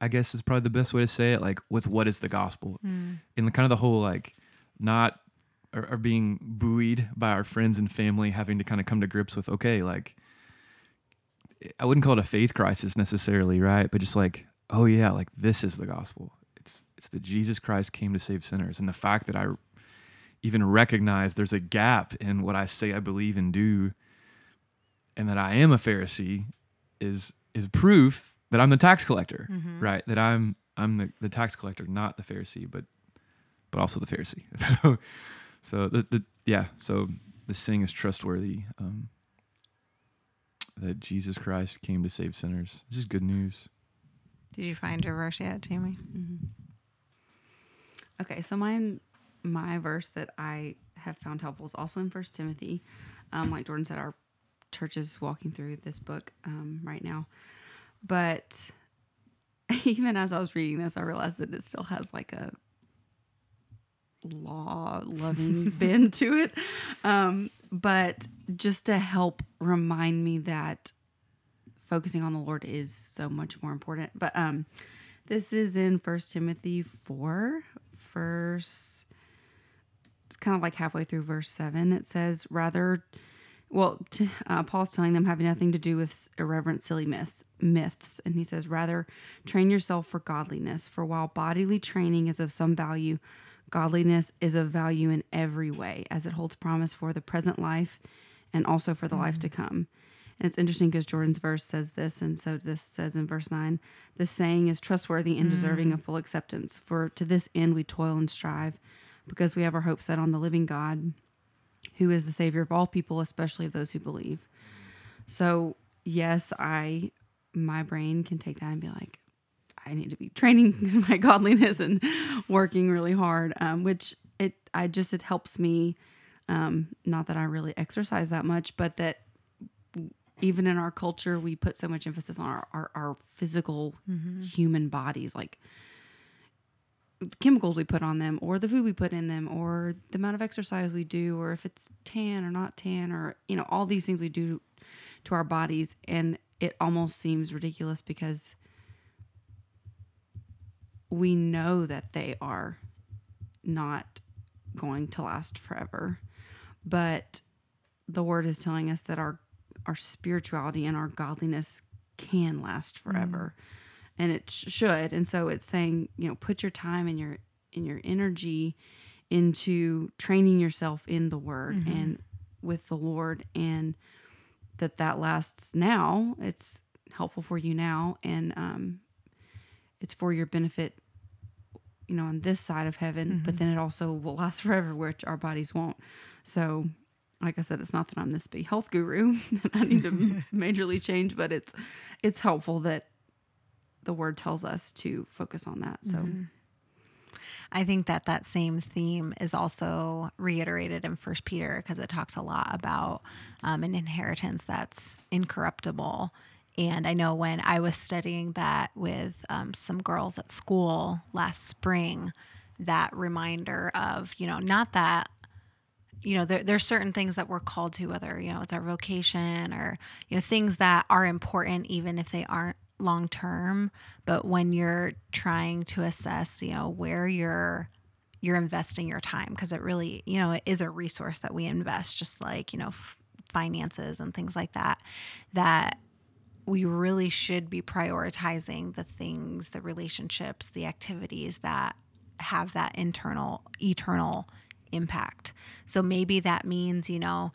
I guess is probably the best way to say it, like with what is the gospel hmm. in the kind of the whole like not or, or being buoyed by our friends and family, having to kind of come to grips with, okay, like I wouldn't call it a faith crisis necessarily, right? But just like, oh yeah, like this is the gospel. It's it's that Jesus Christ came to save sinners, and the fact that I even recognize there's a gap in what I say I believe and do, and that I am a Pharisee, is is proof that I'm the tax collector, right? That I'm I'm the, the tax collector, not the Pharisee, but but also the Pharisee. <laughs> so so the, the yeah, so this thing is trustworthy. Um, that Jesus Christ came to save sinners. This is good news. Did you find your verse yet, Jamie? Okay, so mine, my verse that I have found helpful is also in First Timothy. Um, like Jordan said, our church is walking through this book um, right now, but <laughs> even as I was reading this, I realized that it still has like a law loving <laughs> bend to it. Um, but just to help remind me that focusing on the Lord is so much more important. But um, this is in First Timothy 4, verse, it's kind of like halfway through verse 7. It says, rather, well, t- uh, Paul's telling them having nothing to do with irreverent, silly myths, myths. And he says, rather, train yourself for godliness. For while bodily training is of some value, godliness is of value in every way, as it holds promise for the present life and also for the life to come. And it's interesting because Jordan's verse says this, and so this says in verse 9 this saying is trustworthy and deserving of full acceptance. For to this end we toil and strive, because we have our hope set on the living God, who is the Savior of all people, especially of those who believe. So, yes, I, my brain can take that and be like, I need to be <laughs> training my godliness and working really hard, um, which it, I just, it helps me. Um, not that I really exercise that much, but that even in our culture, we put so much emphasis on our, our, our physical mm-hmm. human bodies, like the chemicals we put on them, or the food we put in them, or the amount of exercise we do, or if it's tan or not tan, or, you know, all these things we do to our bodies. And it almost seems ridiculous because we know that they are not going to last forever. But the word is telling us that our our spirituality and our godliness can last mm. forever. And it sh- should. And so it's saying you know put your time and your and your energy into training yourself in the word mm-hmm. and with the lord and that that lasts now. It's helpful for you now and um it's for your benefit you know on this side of heaven but mm-hmm. then it also will last <laughs> forever which our bodies won't. So like I said, it's not that I'm this big health guru <laughs> that I need to <laughs> majorly change, but it's it's helpful that the word tells us to focus on that. So I think that that same theme is also reiterated in First Peter because it talks a lot about um, an inheritance that's incorruptible. And I know when I was studying that with um, some girls at school last spring, that reminder of you know not that you know there, there's certain things that we're called to whether you know it's our vocation or you know things that are important even if they aren't long term but when you're trying to assess you know where you're you're investing your time because it really you know it is a resource that we invest just like you know f- finances and things like that that we really should be prioritizing the things the relationships the activities that have that internal eternal impact. So maybe that means, you know,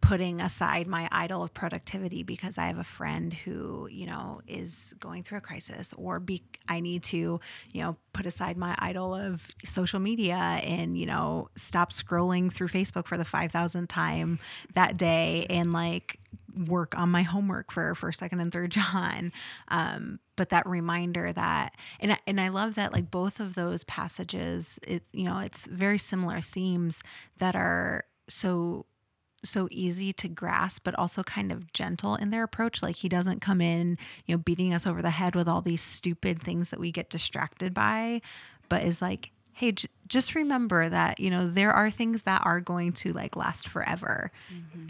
putting aside my idol of productivity because I have a friend who, you know, is going through a crisis or be I need to, you know, put aside my idol of social media and, you know, stop scrolling through Facebook for the 5000th time that day and like work on my homework for first, second, and third John. Um, but that reminder that, and I, and I love that like both of those passages, it you know, it's very similar themes that are so so easy to grasp but also kind of gentle in their approach. Like he doesn't come in you know beating us over the head with all these stupid things that we get distracted by but is like hey j- just remember that you know there are things that are going to like last forever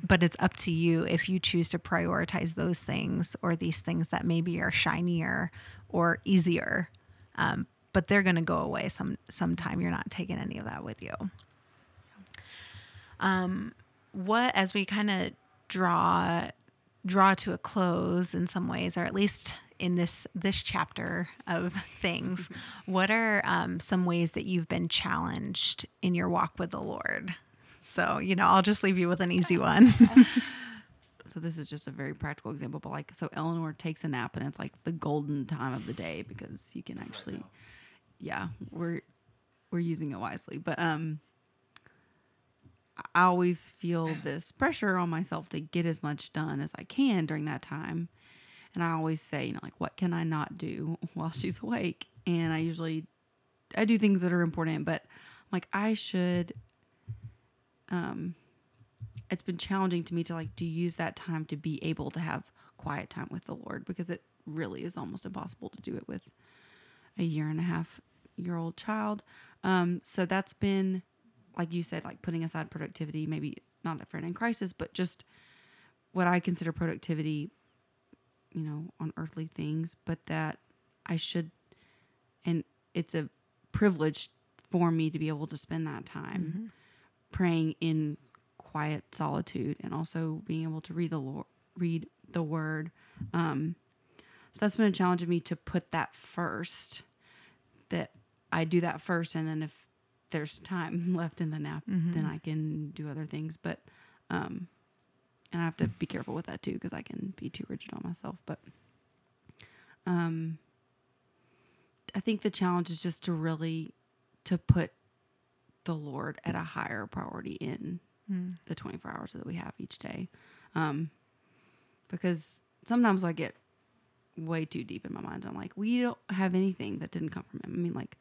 but it's up to you if you choose to prioritize those things or these things that maybe are shinier or easier um, but they're going to go away some sometime. You're not taking any of that with you. Um, what as we kind of draw draw to a close in some ways or at least in this this chapter of <laughs> things <laughs> what are um, some ways that you've been challenged in your walk with the lord? So you know i'll just leave you with an easy <laughs> one. So this is just a very practical example, but like so Eleanor takes a nap and it's like the golden time of the day because you can actually yeah, we're we're using it wisely. But um I always feel this pressure on myself to get as much done as I can during that time. And I always say, you know, like what can I not do <laughs> while she's awake? And I usually I do things that are important, but like I should um it's been challenging to me to like to use that time to be able to have quiet time with the Lord because it really is almost impossible to do it with a year and a half year old child. Um, so that's been, like you said, like putting aside productivity, maybe not a friend in crisis, but just what I consider productivity, you know, on earthly things, but that I should, and it's a privilege for me to be able to spend that time Mm-hmm. praying in quiet solitude and also being able to read the Lord, read the word. Um, so that's been a challenge of me to put that first. That I do that first, and then if there's time <laughs> left in the nap, then I can do other things. But, um, and I have to be careful with that too because I can be too rigid on myself. But, um, I think the challenge is just to really to put the Lord at a higher priority in the 24 hours that we have each day. Um, because sometimes I get way too deep in my mind. I'm like, we don't have anything that didn't come from him. I mean, like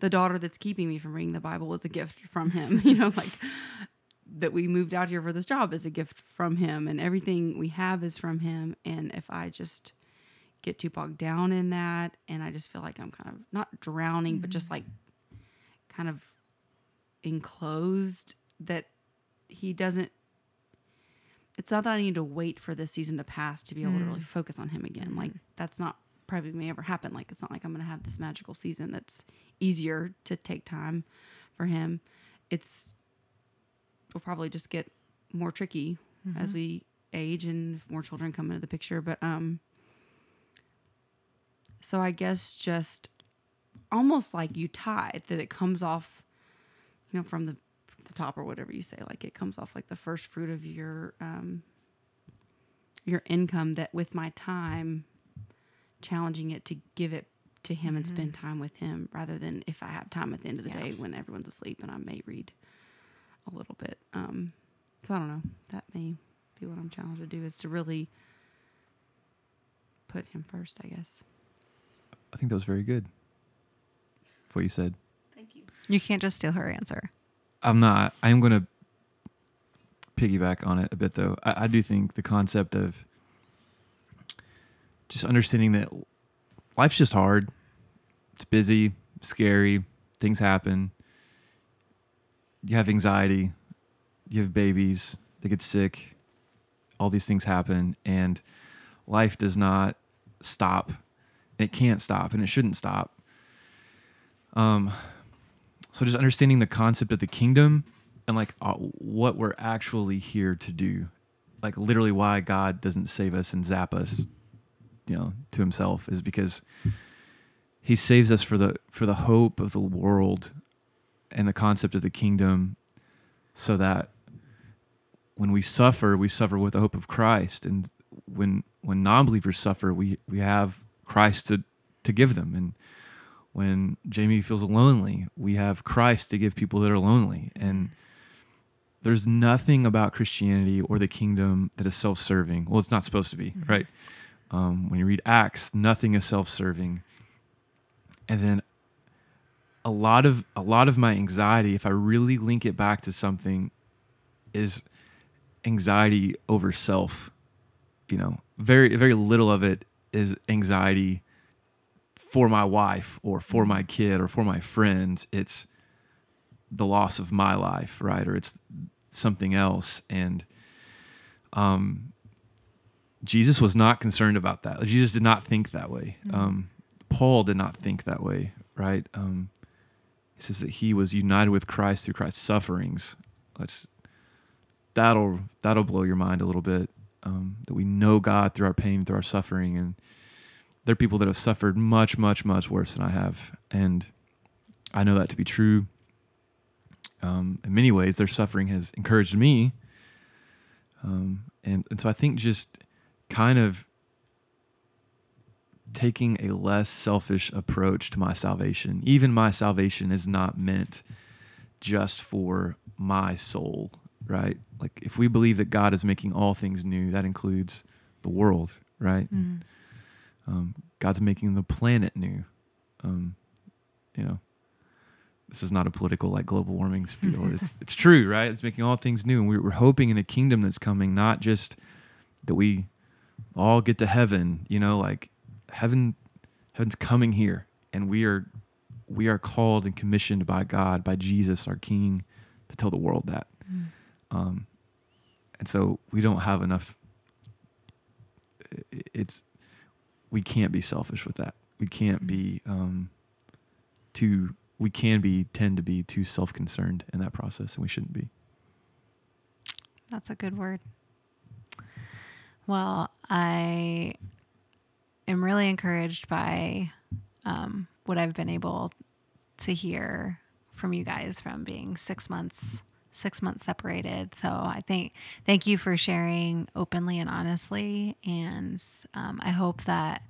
the daughter that's keeping me from reading the Bible was a gift from him, <laughs> you know, like that we moved out here for this job is a gift from him and everything we have is from him. And if I just get too bogged down in that and I just feel like I'm kind of not drowning, but just mm-hmm. like kind of enclosed that he doesn't it's not that I need to wait for this season to pass to be able to really mm. focus on him again. Like mm-hmm. that's not probably may ever happen. Like it's not like I'm gonna have this magical season that's easier to take time for him. It's will probably just get more tricky as we age and more children come into the picture. But um so I guess just almost like you tithe that it comes off, you know, from the the top or whatever you say. Like it comes off like the first fruit of your um your income that with my time challenging it to give it to him and spend time with him rather than if I have time at the end of the Yeah. day when everyone's asleep and I may read a little bit. Um so I don't know. That may be what I'm challenged to do is to really put him first, I guess. I think that was very good. What you said. Thank you. You can't just steal her answer. I'm not. I am going to piggyback on it a bit, though. I, I do think the concept of just understanding that life's just hard. It's busy, scary. Things happen. You have anxiety. You have babies. They get sick. All these things happen, and life does not stop. It can't stop, and it shouldn't stop. Um, so just understanding the concept of the kingdom and like uh, what we're actually here to do like literally why god doesn't save us and zap us you know to himself is because he saves us for the for the hope of the world and the concept of the kingdom so that when we suffer we suffer with the hope of christ and when when non-believers suffer we we have christ to to give them and when Jamie feels lonely, we have Christ to give people that are lonely. And there's nothing about Christianity or the kingdom that is self serving. Well, it's not supposed to be, mm-hmm. right? Um, when you read Acts, nothing is self serving. And then a lot of a lot of my anxiety, if I really link it back to something, is anxiety over self. You know, very very little of it is anxiety for my wife or for my kid or for my friends it's the loss of my life right or it's something else and um jesus was not concerned about that. Jesus did not think that way. Um paul did not think that way right? Um he says that he was united with christ through christ's sufferings. Let's that'll that'll blow your mind a little bit um that we know god through our pain through our suffering and there are people that have suffered much, much, much worse than I have, and I know that to be true. Um, in many ways, their suffering has encouraged me, um, and and so I think just kind of taking a less selfish approach to my salvation. Even my salvation is not meant just for my soul, right? Like if we believe that God is making all things new, that includes the world, right? Mhm. Um, God's making the planet new. Um, you know, this is not a political like global warming spiel. <laughs> it's, it's true, right? It's making all things new, and we're, we're hoping in a kingdom that's coming, not just that we all get to heaven. You know, like heaven, heaven's coming here, and we are we are called and commissioned by God, by Jesus, our King, to tell the world that. Mm. Um, and so we don't have enough. It's we can't be selfish with that. We can't be um, too. We can be tend to be too self concerned in that process, and we shouldn't be. That's a good word. Well, I am really encouraged by um, what I've been able to hear from you guys from being six months six months separated. So I think thank you for sharing openly and honestly, and um, I hope that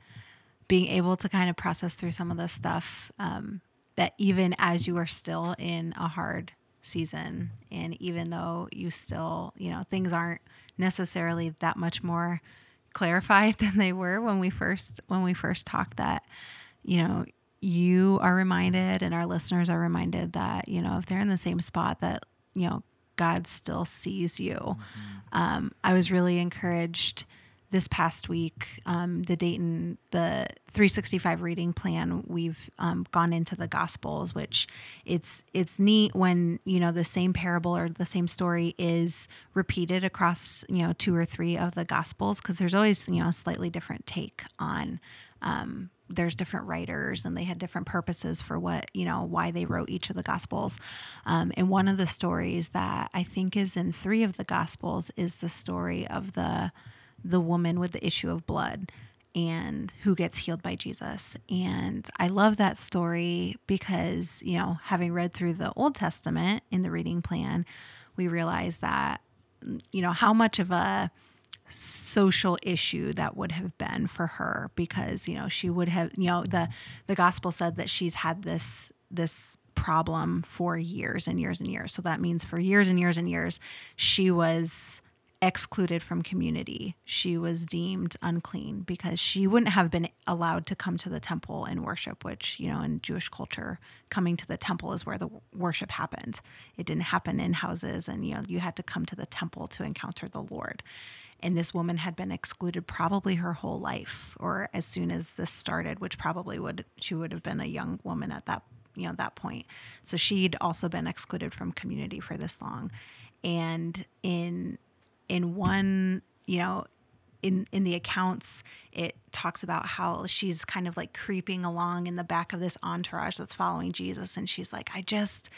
being able to kind of process through some of this stuff um, that even as you are still in a hard season and even though you still you know things aren't necessarily that much more clarified <laughs> than they were when we first when we first talked that you know you are reminded and our listeners are reminded that you know if they're in the same spot that you know god still sees you. Um, i was really encouraged this past week um, the dayton the 365 reading plan we've um, gone into the gospels which it's it's neat when you know the same parable or the same story is repeated across you know two or three of the gospels because there's always you know a slightly different take on um, there's different writers and they had different purposes for what you know why they wrote each of the gospels. Um, and one of the stories that i think is in three of the gospels is the story of the the woman with the issue of blood and who gets healed by jesus. And i love that story because you know having read through the old testament in the reading plan we realize that you know how much of a social issue that would have been for her because you know she would have you know the the gospel said that she's had this this problem for years and years and years. So that means for years and years and years she was excluded from community. She was deemed unclean because she wouldn't have been allowed to come to the temple and worship which you know in jewish culture coming to the temple is where the worship happened. It didn't happen in houses and you know you had to come to the temple to encounter the lord. And this woman had been excluded probably her whole life or as soon as this started which probably would she would have been a young woman at that you know that point. So she'd also been excluded from community for this long. And in in one you know in in the accounts it talks about how she's kind of like creeping along in the back of this entourage that's following Jesus. And she's like I just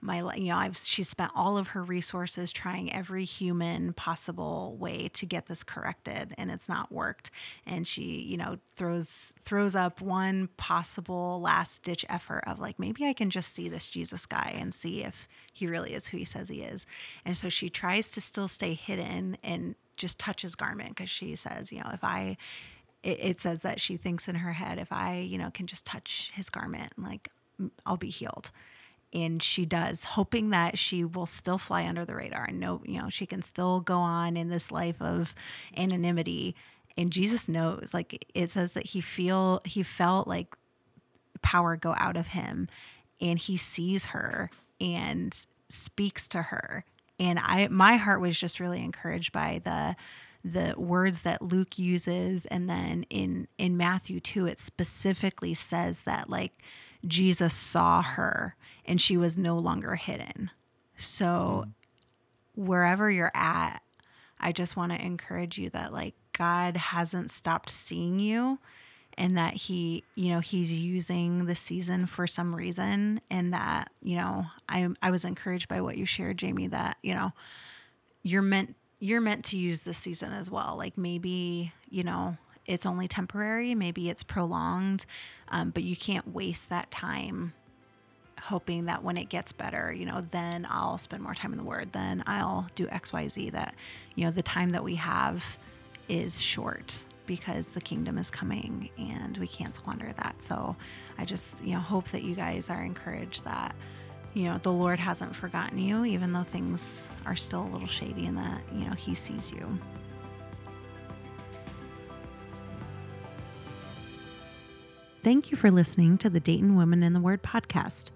my you know I've she spent all of her resources trying every human possible way to get this corrected and it's not worked. And she you know throws throws up one possible last ditch effort of like maybe I can just see this Jesus guy and see if he really is who he says he is. And so she tries to still stay hidden and just touch his garment because she says you know if I it, it says that she thinks in her head if I you know can just touch his garment like I'll be healed. And she does hoping that she will still fly under the radar and know you know she can still go on in this life of anonymity. And jesus knows like it says that he feel he felt like power go out of him and he sees her and speaks to her. And i my heart was just really encouraged by the the words that Luke uses. And then in in Matthew 2 it specifically says that like Jesus saw her and she was no longer hidden. So wherever you're at, I just want to encourage you that like God hasn't stopped seeing you and that he, you know, he's using the season for some reason and that, you know, I I was encouraged by what you shared Jamie that, you know, you're meant you're meant to use this season as well. Like maybe, you know, it's only temporary, maybe it's prolonged, um, but you can't waste that time hoping that when it gets better, you know, then I'll spend more time in the Word. Then I'll do X, Y, Z. That you know, the time that we have is short because the kingdom is coming and we can't squander that. So I just, you know, hope that you guys are encouraged that, you know, the Lord hasn't forgotten you, even though things are still a little shady and that, you know, He sees you. Thank you for listening to the Dayton Women in the Word podcast.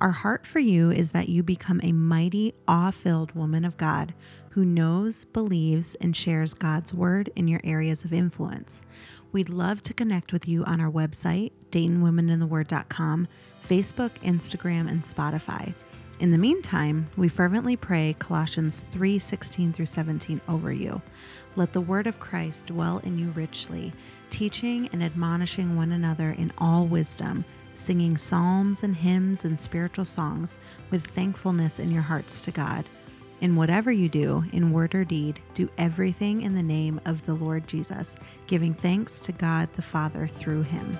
Our heart for you is that you become a mighty, awe filled woman of God who knows, believes, and shares God's Word in your areas of influence. We'd love to connect with you on our website, DaytonWomenInTheWord.com, Facebook, Instagram, and Spotify. In the meantime, we fervently pray Colossians 3 16 through 17 over you. Let the word of Christ dwell in you richly, teaching and admonishing one another in all wisdom, singing psalms and hymns and spiritual songs with thankfulness in your hearts to God. In whatever you do, in word or deed, do everything in the name of the Lord Jesus, giving thanks to God the Father through him.